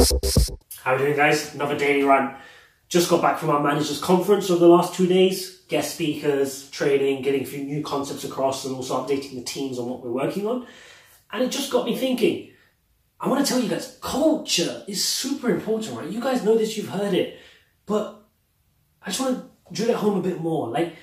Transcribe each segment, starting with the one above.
How are we doing, guys? Another daily run. Just got back from our managers conference over the last two days. Guest speakers, training, getting a few new concepts across, and also updating the teams on what we're working on. And it just got me thinking. I want to tell you guys, culture is super important, right? You guys know this, you've heard it, but I just want to drill it home a bit more. Like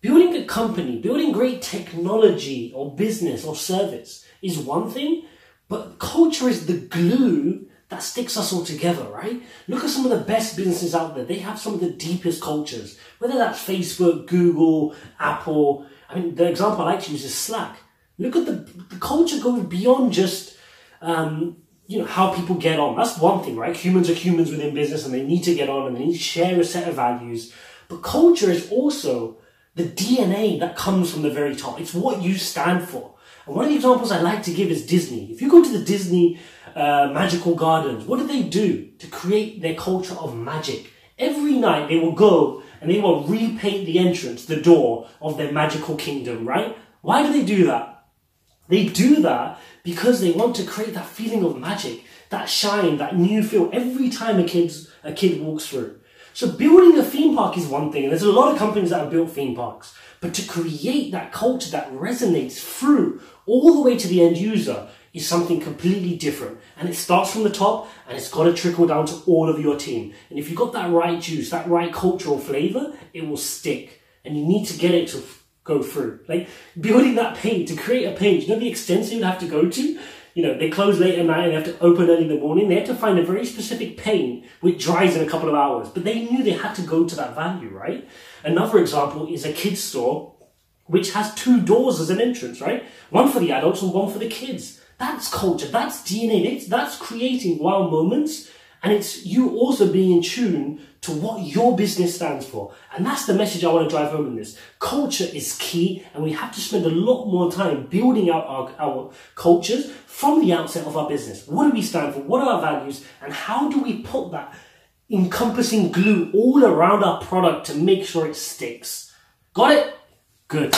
building a company, building great technology or business or service is one thing, but culture is the glue that sticks us all together, right? Look at some of the best businesses out there. They have some of the deepest cultures, whether that's Facebook, Google, Apple. I mean, the example I like to use is Slack. Look at the, the culture goes beyond just, um, you know, how people get on. That's one thing, right? Humans are humans within business and they need to get on and they need to share a set of values. But culture is also the DNA that comes from the very top. It's what you stand for. One of the examples I like to give is Disney. If you go to the Disney uh, magical gardens, what do they do to create their culture of magic? Every night they will go and they will repaint the entrance, the door of their magical kingdom, right? Why do they do that? They do that because they want to create that feeling of magic, that shine, that new feel every time a kid's, a kid walks through. So building a theme park is one thing, and there's a lot of companies that have built theme parks. But to create that culture that resonates through all the way to the end user is something completely different. And it starts from the top and it's got to trickle down to all of your team. And if you've got that right juice, that right cultural flavor, it will stick. And you need to get it to go through. Like building that paint, to create a paint, you know the extents you'd have to go to? You know, they close late at night and they have to open early in the morning. They had to find a very specific paint which dries in a couple of hours. But they knew they had to go to that value, right? Another example is a kid's store which has two doors as an entrance, right? One for the adults and one for the kids. That's culture. That's DNA. That's creating wow moments. And it's you also being in tune to what your business stands for. And that's the message I want to drive home in this. Culture is key and we have to spend a lot more time building out our, our cultures from the outset of our business. What do we stand for? What are our values? And how do we put that encompassing glue all around our product to make sure it sticks? Got it? Good.